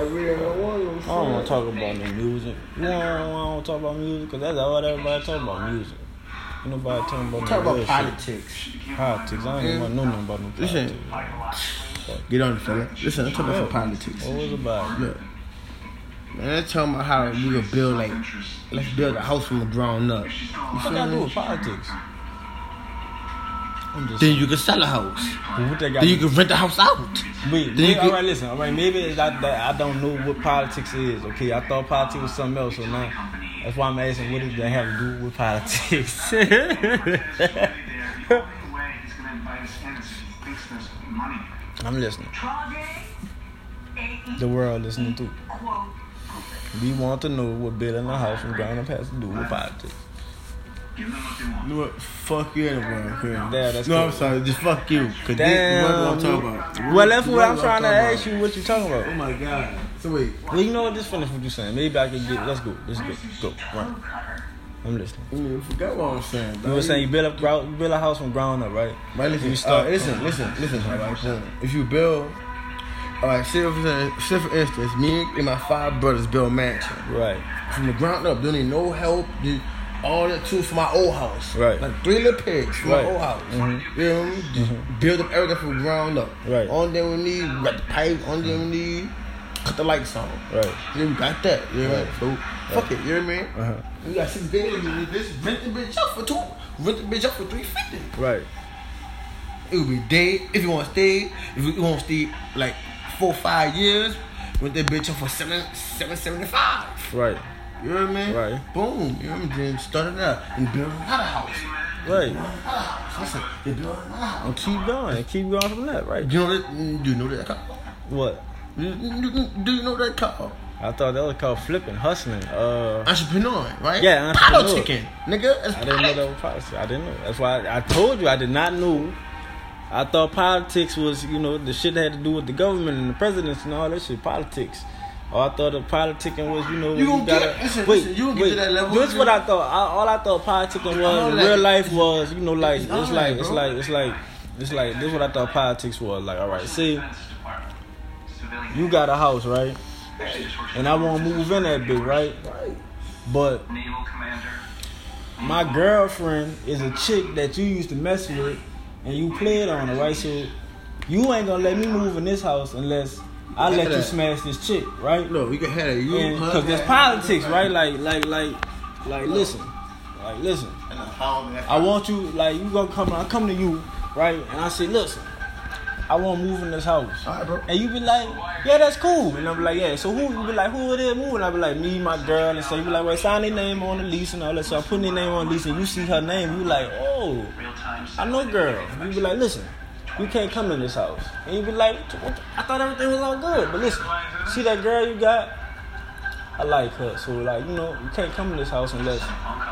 I really don't want I don't want to talk about no music. You know why I don't want to talk about music? Because that's all everybody talk about music. Ain't nobody talking about Talk no about real politics. shit. Politics. I ain't Yeah. want to know nothing about no Listen. politics. Get on the fella. Listen, I'm talking about politics. What was it about? Look. Man, they're talking about how we gonna build like let's build a house from the ground up. You What feel got to do with politics? Then you can sell a house. What they got Then you can rent the house out. Wait, Then you wait, all right, listen. All right, maybe it's that, that I don't know what politics is. Okay, I thought politics was something else, so now that's why I'm asking what does that have to do with politics? I'm listening. The world listening too. We want to know what building a house from ground up has to do with politics. What? Fuck you. Okay? Yeah, that's no, I'm cool. sorry. Just fuck you. Cause this Damn. what I'm talking about. Well, that's what What I'm trying to ask you. What you talking about. about? Oh my god. So wait. Well, you know what? Just finish what you saying. Maybe I can get. Let's go. Let's go. Go. Right. I'm listening. You forgot what I was saying. You were saying you build a you build a house from ground up, right? Right, listen, You start- uh, listen, listen, listen. Right. If you build, all right, say for, say for instance, me and my five brothers build a mansion Right. from the ground up. Don't need no help. Did all that too from my old house. Right. Like three little pigs from Right. my old house. Mhm. You know mean? Build up everything from ground up. Right. Only thing we need, got the pipe. Only thing we need, cut the lights on. Right. Yeah, we got that. You know what I mean? Fuck it. You know what I mean? Uh-huh. We got six in this. Rent the bitch up for two. Rent the bitch up for three fifty. Right. It would be day if you want to stay. If you want to stay like four five years, rent that bitch up for seven seven seventy five. Right. You know what I mean? Right. Boom. You know what I mean? Then start it up and build another house. Right. Another house. Listen, they build another house. And keep going. Keep going from that. Right. Do you know that? Do you know that car? What? Do you- know that car? I thought that was called flipping, hustling. Uh, Entrepreneur, right? Yeah, entrepreneur. Politicking, nigga. That's I didn't know that was politics. I didn't know. That's why I, I told you I did not know. I thought politics was, you know, the shit that had to do with the government and the presidents and all that shit. Politics. Or I thought the politicking was, you know, You gonna gotta get- listen, wait. listen, you wait. get to that level, This you- what I thought. I, all I thought politicking was all real life was, you know, like it's it's like it's bro. like it's like it's like this. What I thought politics was like. All right, see, you got a house, right? And I want to move in that bit, right? But my girlfriend is a chick that you used to mess with and you played on her, right? So you ain't gonna let me move in this house unless I let you that. smash this chick, right? No, we can have that. You Because there's politics, right? Like, like, like, like, listen, like, listen. And I want you, like, you gonna come, I come to you, right? And I say, listen, I want to move in this house. Alright, bro. And you be like, yeah, that's cool. And I be like, yeah. So who? You be like, who it is moving? I be like, me, my girl. And so you be like, well, sign their name on the lease and all that. So I put their name on the lease and you see her name. You like, oh, I know girl. You be like, listen, you can't come in this house. And you be like, I thought everything was all good. But listen, see that girl you got? I like her. So like, you know, you can't come in this house unless,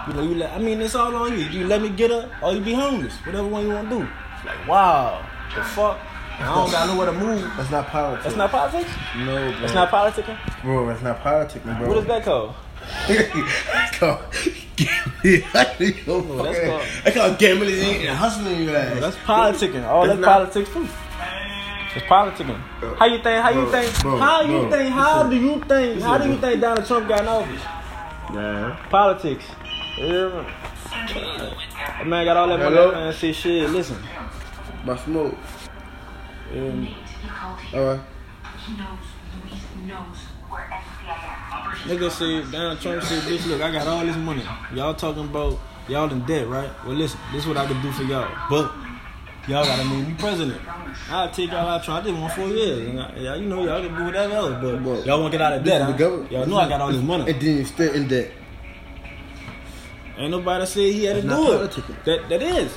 you know, you let, I mean, it's all on you. You let me get her or you be homeless. Whatever one you want to do. Like, wow, the fuck? I don't got nowhere to move. That's not politics. That's not politics? No, bro. That's not politicking? bro. That's not politicking, bro. What is that called? That's called gambling. That's oh, called- That's called gambling and hustling your ass. That's politicking. All That's that's, politics too. It's politicking. How you think? How you Bro, think? bro, how you bro, think? How do you think? How do you think Donald Trump got in office? yeah. Politics. Yeah. Man got all that money and say shit. Listen. My smoke. Um, All right. nigga said Donald Trump said, "Bitch, look, I got all this money. Y'all talking about y'all in debt, right? Well, listen, this is what I can do for y'all, but." Y'all gotta make me president. I'll take y'all out. I did one four years. And I, y'all, you know, y'all can do whatever else, but But y'all want to get out of debt. is Huh? Y'all know I got all this money. And then you still in debt. Ain't nobody said he had to do it. That that is.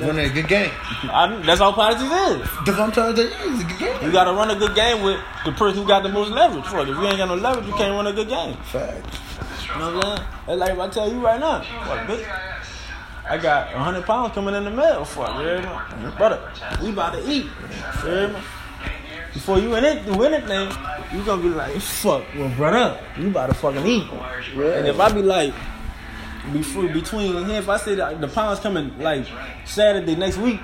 Running a good game. I, that's all politics is. That's what I'm trying to tell you. It's a good game. You gotta run a good game with the person who got the most leverage. Fuck, if you ain't got no leverage, you can't run a good game. Facts. You know what I'm saying? That's like if I tell you right now, fuck, bitch. I got hundred pounds coming in the mail. Fuck, you hear me? Brother, we about to eat. You hear me? Before you in it, do anything, you gonna be like, fuck, well, brother, you about to fucking eat. And if I be like, before between here, if I say that the pounds coming like Saturday next week,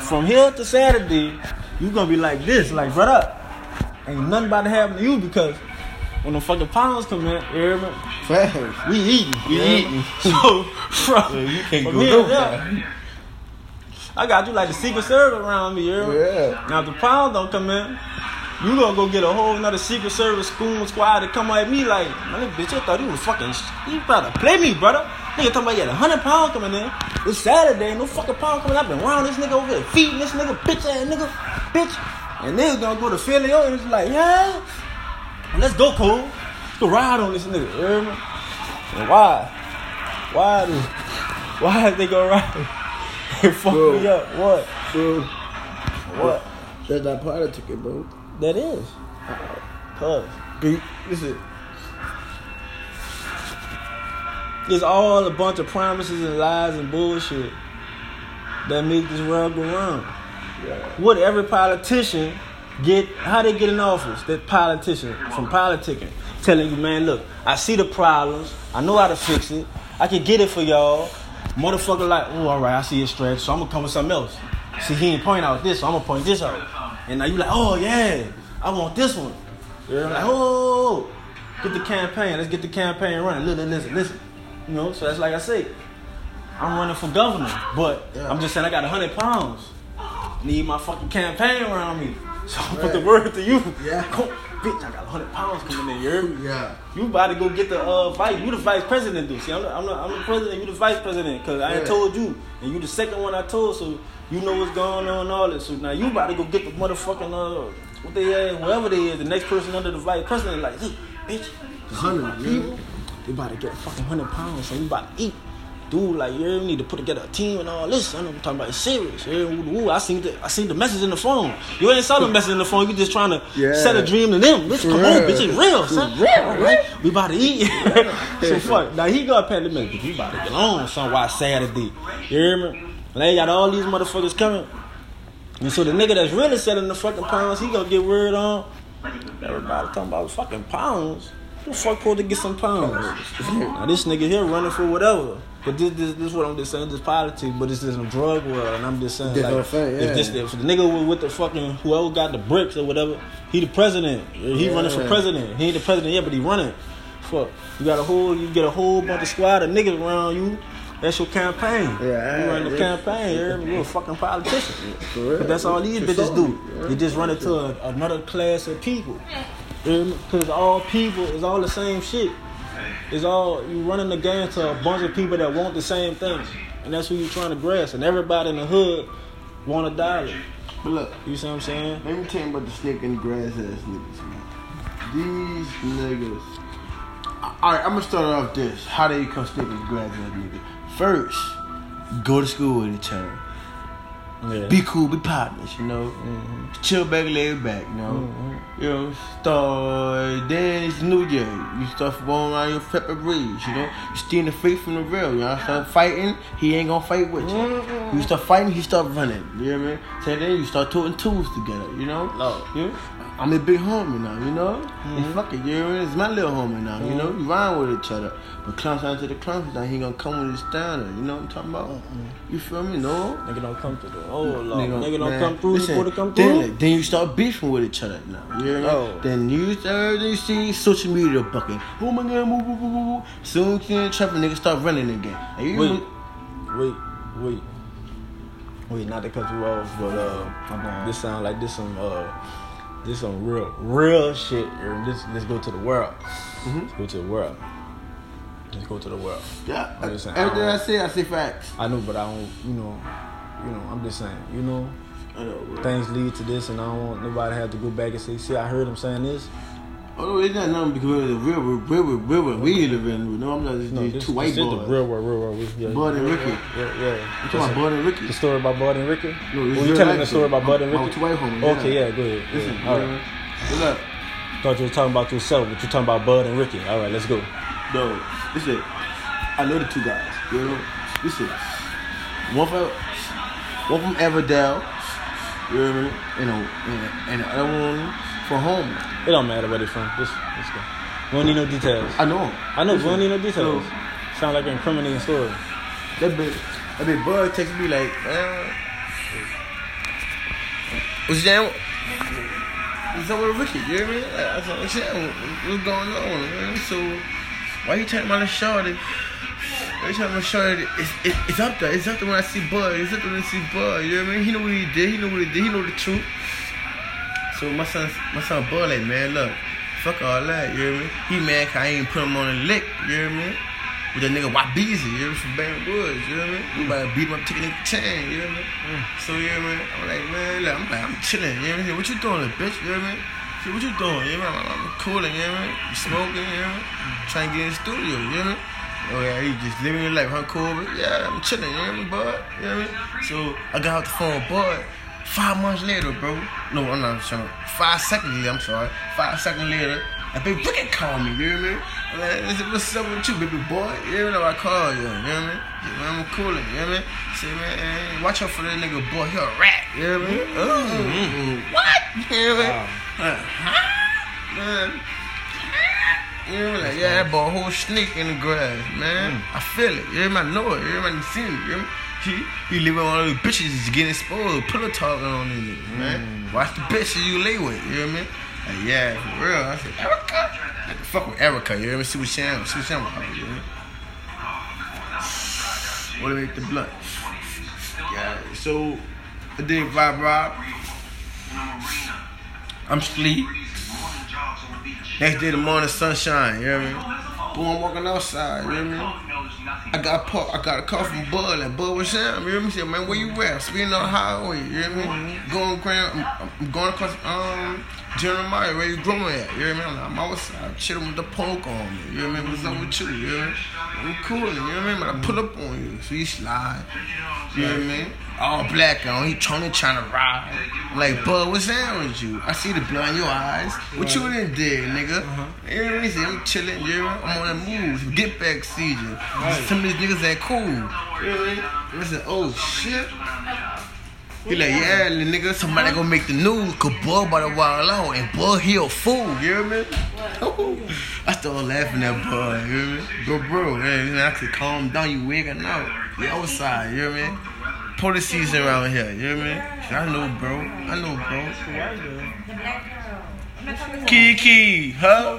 from here to Saturday, you gonna be like this, like right up. ain't nothing about to happen to you because when the fucking pounds come in, me? Facts. We eating. We me? eating. So, from, Yeah, you can't from go here, yeah, I got you like the Secret Service around me, you? Yeah. Now if the pounds don't come in, you gonna go get a whole another Secret Service school squad to come at me like, man, bitch, I thought he was fucking, he about to play me, brother. Nigga talking about he had a hundred pounds coming in. It's Saturday, no fucking pound coming. I've been around this nigga over here, feeding this nigga, bitch ass nigga, bitch. And niggas gonna go to Philly and it's like, yeah, let's go, Cole. Let's go ride on this nigga, you hear me? And why? Why do, why is they gonna ride? They fuck Bro. me up. What? Bro, What? that's not part of ticket, bro. That is. Cause Beat. Listen. it's all a bunch of promises and lies and bullshit that make this world go round. What every politician get how they get in office? That politician from politicking telling you, man, look, I see the problems, I know how to fix it, I can get it for y'all. Motherfucker like, oh all right, I see it stretch, so I'm gonna come with something else. See he ain't point out this, so I'm gonna point this out. And now you like, oh yeah, I want this one. You're like, oh, get the campaign, let's get the campaign running. Listen, listen, listen. You know, so that's like I say, I'm running for governor, but Yeah. I'm just saying I got hundred pounds. Need my fucking campaign around me. So I put the word to you. Yeah. Come, bitch, I got hundred pounds coming in. You heard me? Yeah. You about to go get the uh, vice. You the vice president, dude. See, I'm the, I'm the, I'm the president. You the vice president. Cause I ain't Yeah. told you, and you the second one I told. So you know what's going on, all this. So now you about to go get the motherfucking uh, what they is, whoever they is, the next person under the vice president. Like, look, bitch, Hundred, people, they about to get a fucking hundred pounds, so we about to eat. Dude, like, you need to put together a team and all this. I know I'm talking about it's serious. Yeah, I seen the I seen the message in the phone. You ain't saw the message in the phone. You just trying to Yeah. set a dream to them. Bitch, come on, bitch, it's real, son. For real, right, we about to eat. so fuck. Now he got minute, but we about to get on son. Why Saturday? You hear me? And they got all these motherfuckers coming. And so the nigga that's really selling the fucking pounds, he gonna get word on. Everybody talking about fucking pounds. Who the fuck supposed to get some pounds? now this nigga here running for whatever. But this, this, this is what I'm just saying. This politics, but it's just a drug world, and I'm just saying like, I'm saying, if yeah. this if the nigga with, with the fucking whoever got the bricks or whatever, he the president. He Yeah. running for president. He ain't the president yet, but he running. Fuck, you got a whole, you get a whole bunch of squad of niggas around you. That's your campaign. Yeah, you run the campaign. You're, a fucking politician. But that's all these bitches do. They just run into a, another class of people. Because all people is all the same shit. It's all you running against a bunch of people that want the same thing, and that's who you're trying to grasp. And everybody in the hood want a dollar. But look, You see what I'm saying? let me tell you about the snake and grass ass niggas, man. These niggas. All right, I'm gonna start off this. How they become snake and grass ass niggas? First, go to school with each other. Yeah. Be cool, be partners, you know. Mm-hmm. Chill back, lay back, you know. Mm-hmm. You know, start. Then it's New Year. You start going around your February, you know. You stealing the faith from the real, you know. Start fighting, he ain't gonna fight with you. Mm-hmm. You start fighting, he start running. You know what I mean? So then you start putting tools together, you know. No. You I'm a big homie now, you know. And fuck it, you know, it's my little homie now, you know. You rhyme with each other, but clowns out to the clowns, now he gonna come with his standard. You know what I'm talking about? You feel me? No. Nigga don't come through. Oh Lord, Nigga, nigga, don't man, come through. listen, to come then, through. then you start beefing with each other now. You know? Oh. Then you start, then you see social media bucking. Oh my god, move, move, move, move. Soon in traffic, niggas start running again. And you Wait, wait, wait, wait. Not to cut you off, but uh, this sound like this some uh, this some real, real shit. Let's let's go to the world. Let's go to the world. Let's go to the world. yeah, I'm just saying, everything I I say, I say facts. I know, but I don't. You know, you know. I'm just saying. You know, I know, things lead to this, and I don't want nobody to have to go back and say, "See, I heard him saying this." Oh no, it's not nothing because the real, real, real, real, we live in. No, I'm not just No, these this, two white this is boys. the real world, real world. Yeah, Bud and Ricky. Yeah, yeah. You talking about Bud and Ricky? The story about Bud and Ricky? No, this is you telling the story about Bud and Ricky? two white homies, Okay, yeah. go ahead. Listen, yeah. All right. Good luck. Thought you were talking about yourself, but you're talking about Bud and Ricky. All right, let's go. No, listen. I know the two guys. You know, listen. One from one from Everdale. You know what I mean? You know, and, and the other one from home. It don't matter where they're from. Just let's go. We don't need no details. I know. I know, we don't need no details. Sound like an incriminating story. So, that bit, that bit Bud texted me like, uh, what's your name? What's up with Ricky? You know what I mean? Like, I said, shit, what's going on, man? So, why you telling my shorty? Why you telling my shorty? It's, it, it's up there. It's up there when I see Bud. It's up there when I see Bud. You know what I mean? He know what he did. He know what he did. He know the truth. So my son, my son Bud, like, man, look, fuck all that. You know what I mean? He mad 'cause I ain't put him on a lick. You know what I mean? With that nigga Wabeezy, you know, from Baton Woods, you know what I mean? We about to beat him up, take a nigga chain, you know what I mean? So, you know what I mean? I'm like, man, look, I'm like, I'm chilling, you know what I mean? What you doing, bitch, you know what I mean? See, what you doing, you know what I mean? I'm cooling, you know what I mean? You smoking, you know what I mean? Trying to get in the studio, you know what I mean? Oh, yeah, you just living your life, huh? But yeah, I'm chilling, you know what I mean, bud? You know what I mean? So, I got out the phone, bud. Five months later, bro. No, I'm not trying. Five seconds later, I'm sorry. Five seconds later, a big Ricky called me, you know what I mean? Like, I said, what's up with you, baby boy? You know I call you, you know what I mean? I'm coolin', you know what I mean? Say, man, watch out for that nigga boy, he a rat, you know what I mean? Oh, what? You know what I mean? Uh, huh? Man. You know, like, yeah, that boy, a whole snake in the grass, man. Mm. I feel it. You know, I know it. You know, I seen it. You know, he, he living all those bitches just getting exposed, pillow talking on these niggas, man. Mm. Watch the bitches you lay with, you know what I mean? Like, yeah, for real. I said, Erica? Like, fuck with Erica, you know what I mean? See what she am, see what she am about, you know what I mean? What the blunt? Yeah, so, I did Vibe Rob. I'm sleep. Next day, the morning sunshine, you know what I mean? Boom, I'm walking outside, you know what I mean? I got a I got a call from Bud, like Bud was saying, you know what I mean? Said, man, where you at? Speeding on the highway, you know what I mean? Going grand, I'm, I'm going across um Jeremiah, where you growing at? You know what I mean? I'm outside, chilling with the poke on me, you know what I mean? What's up with you? You know what I mean? I'm cool, you know what I mean? But I pull up on you, so you slide, you know what I mean? All black on, he trying to trying to ride. Like, Bud, what's wrong with you? I see the blood in your eyes. What you done did, nigga? Uh-huh. You know what I mean? Say, I'm chilling, you know what I mean? I'm on the move. Get back season. Some of these niggas ain't cool. You know what I mean? I said, oh shit. He like, yeah, nigga, somebody gonna make the news, cause boy about to wild out, and boy, he a fool, you hear me? I started laughing at boy, you hear me? Go, bro, man, I could calm down, you wigging out. You outside, you hear me? Police season around here, you hear me? I mean? I know, bro, I know, bro. Kiki, huh?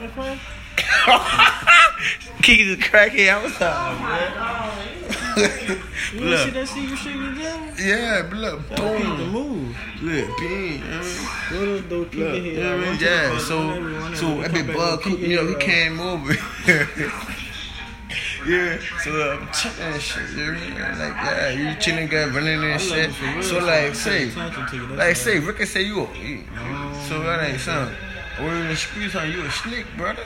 Kiki's a crackhead outside, man. You didn't see that secret shit we did? Yeah, but look, the boom. move. Look, bean, you know what I mean? Go to though, keep Look, it here. know what I mean? Yeah, so so that big bug me up. He came over. yeah, so I'm chilling and shit. You know what I mean? Like, yeah, you chilling, guy running and shit. So like, say, like, say, Rick Ricky say you, a- you so that ain't son. We're in the streets, huh? You a snake, brother?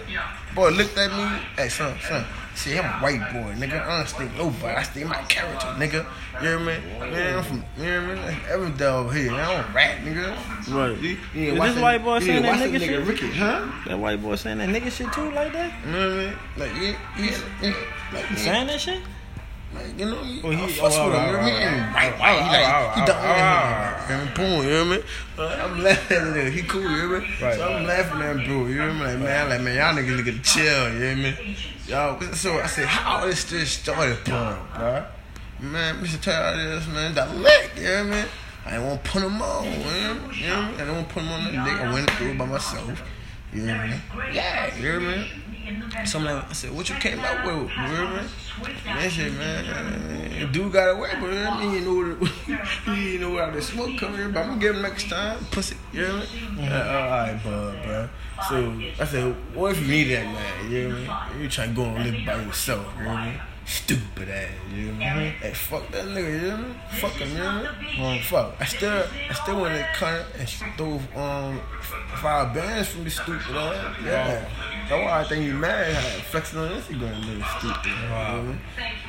Boy, looked at me. Hey, son, son. See, I'm a white boy, nigga. I don't stink nobody. I stink my character, nigga. You know what I mean? Man, I'm from, you know what I mean? Every dog here. I don't rat, nigga. Right. You, you Is ain't watch this that- white boy saying that nigga nigga shit? Ricky, huh? That white boy saying that nigga shit too like that? You know what I mean? Like, you, you, you, like, saying that shit? Like, you know, you, Oh, he- I fuss oh, with him, you know what I oh, mean? oh, oh, white, he oh, like, oh, he oh, don't oh, want oh, oh, oh. him. Boom, you know what I mean? I'm laughing at him, he cool, you know what I mean? Right. So I'm laughing at him, bro, you know what I mean? Like, man, like, man, y'all niggas nigga chill, you know what I mean? Y'all, so I said, how this this started, bro, bro? Man, Mr. Tell this, man, that lick, you know what I mean? I didn't want to put him on, you know, you know what I mean? I didn't want to put him on the dick. I went through it by myself. You know what I mean? Yeah, you know what I mean? So I'm like, I said, what you came out with? Man, shit, man, dude got away, but I mean? You know you know the smoke coming here, but I'm gonna get him next time, pussy. You know what I mean? Uh, all right, bud, bro. So I said, what if you need that man? You know what I mean? You try to go and live by yourself, you know what I mean? Stupid ass, you know what I mean? Hey, fuck that nigga, you know what I mean? Fuck him, you know what I mean? Fuck. I still, I still went to cut and stole um five bands from this stupid ass. Yeah. That's why I think he mad how flexing on Instagram, nigga stupid. You know what I mean?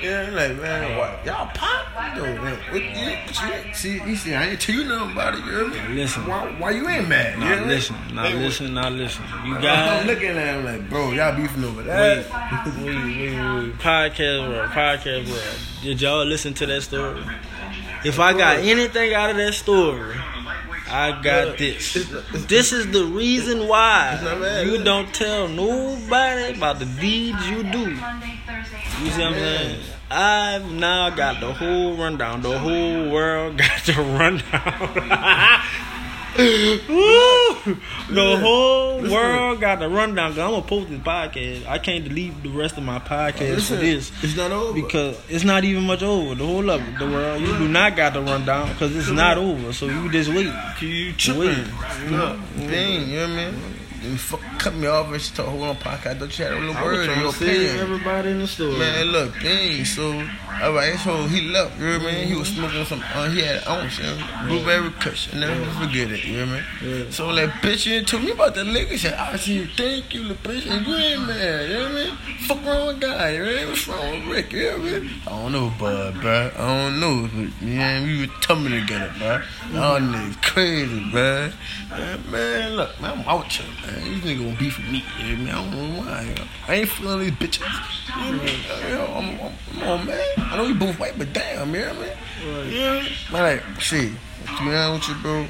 Yeah, like man, what y'all pop though, man? What you, what you see? He said I ain't tell you nothing about it. You hear me? Listen. why, why you ain't mad? you Nah, hear me? listen, nah, Hey, listen, nah, listen. You got? I'm looking at him like, bro, y'all beefing over wait, that. wait, wait, wait. Podcast world, podcast world. Did y'all listen to that story? If I got anything out of that story, I got this. This is the reason why you don't tell nobody about the deeds you do. You see what I'm saying? I've now got the whole rundown. The whole world got the rundown. the whole world got the rundown. I'm gonna post this podcast. I can't delete the rest of my podcast Listen, for this It's not over. because it's not even much over. The whole of it, the world, you do not got the rundown because it's not over. So you just wait. you tripping. Wait. Look, dang, you know what I mean? You fuck cut me off and start hold on podcast. Don't you have a little I word in your opinion? everybody in the store. Man, look, dang, so alright, so he left, you know what I mean? He was smoking some uh, he had ounce, you know, blueberry kush, and never forget it, you know what I mean? Yeah. So like bitch you told me about the liquor shit. I said, thank you, little bitch, and you ain't mad, you know what I mean? Fuck wrong with guy, you know what I mean? What's wrong with Rick, you know what I mean? I don't know, bud, bruh. I don't know. But, you know what I mean? We were tumbling together, bruh. Y'all niggas crazy, bruh. Man, man, look, man, I'm out here, man. These niggas gonna beef with me, you know I mean? I don't know why. I ain't feeling these bitches. You know what I mean? You know, I'm, I'm, come on, man. I know we both white, but damn, you know what I mean? Right. You know what I mean? Man, like, shit, to be honest with you, bro,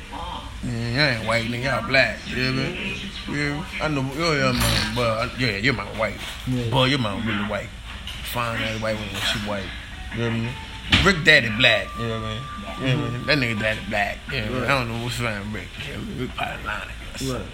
man, y'all ain't white, nigga, y'all black, you know what I mean? Yeah, I know, you're your man, but yeah, you're my white. Yeah. Boy, you're my really white. Fine ass white woman, she white. You know what I mean? Rick daddy black, you know what I mean? You know what I? That nigga daddy black. You know what I mean? I don't know what's wrong with Rick. You know what I mean? Rick probably lying. Right.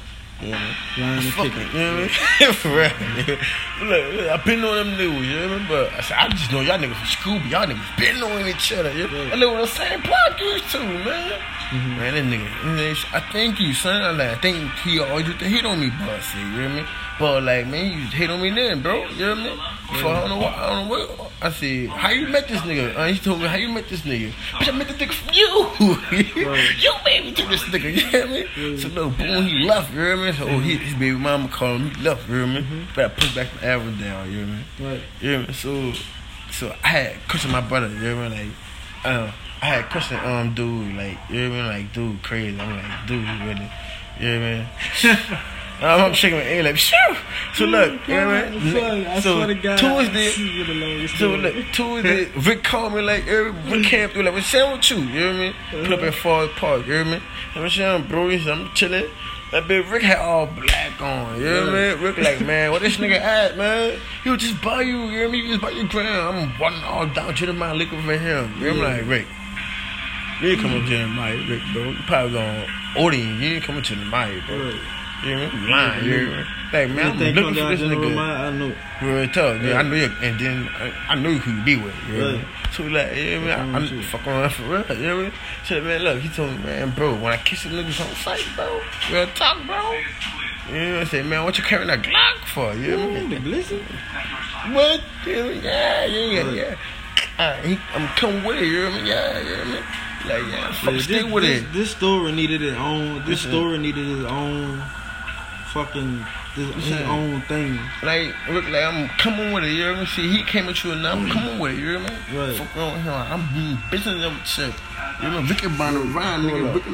You know what I mean? Lion and Fuck you know what I mean? For real. nigga. Look, look, I been on them niggas, you know what I mean? But I said, I just know y'all niggas from Scooby. Y'all niggas been on each other. You know? I live on the same block you used to, man. Mm-hmm. Man, that nigga, I thank you, son. I like, I think he always to hit on me, bossy, you know what I mean? But like, man, you hit on me then, bro. You know what I mean? So I don't know what, I don't know what. I said, how you met this nigga? Uh, he told me, how you met this nigga? Bitch, I met this nigga from you. you made me to this nigga, you know what I mean? So look, boom, he left, you know what I mean? So he, his baby mama called him, he left, you know what I mean? But I pushed back from Avondale, you know what I mean? Right. Yeah, so so I had questioned my brother, you know what I mean? Like, uh, I had questioned um dude, like, you know what I mean? Like, dude, crazy. I'm like, dude, really, you know what I mean? I'm, I'm shaking my head like, shoo. So look, you know what I mean? I So swear to God, Tuesday, so look, Tuesday, Rick called me like, Rick came through like, what's wrong with you? You know what I mean? Put up in Forest Park, you know what I mean? What's wrong, bro? I'm chilling. That bitch Rick had all black on, you know what I mean? Rick like, man, what this nigga at, man? He was just buy you, you know what I mean? He just buy you ground. I'm running all down to the mile looking for him. You know what I'm like, Rick, you ain't coming to the mile, Rick, bro. You probably gonna order you. You ain't coming to the mile, bro. Right. You know what I mean? Lying, you know Like, man, I'm Anything looking for this nigga. mind, I know. Real tough. Yeah, Yeah. I knew you, and then I, I knew who you be with. You know I mean? Right. So like, yeah, man, I, Fuck I'm on you. fuck around for real. You know what I mean? So man, look, he told me, man, bro, when I kiss the niggas on sight, bro, real talk, bro. You know what I say, man, what you carrying a Glock for? You know what I Mm, mean? the. What? You yeah, yeah, yeah, yeah. Uh, he, I'm coming with it. You know what I mean? Yeah, you know what I mean? Like, yeah, fuck, Yeah, stay this, with this, it. This story needed its own. This story needed its own fucking this, his own thing. Like, look, like I'm coming with it. You I mean? See, he came at you and I'm mm. coming with it. You I mean? Right. Fuck with him. I'm business of shit. You know, Ricky Bonner Hold nigga. Ricky,